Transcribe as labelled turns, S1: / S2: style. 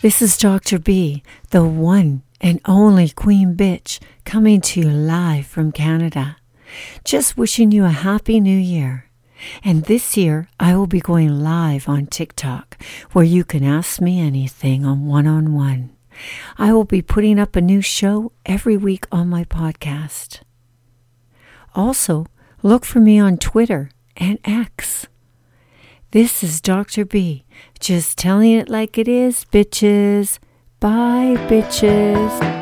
S1: This is Dr. B, the one and only Queen Bitch, coming to you live from Canada. Just wishing you a happy new year. And this year, I will be going live on TikTok, where you can ask me anything on one on one. I will be putting up a new show every week on my podcast. Also, look for me on Twitter and X. This is Dr. B, just telling it like it is, bitches. Bye, bitches.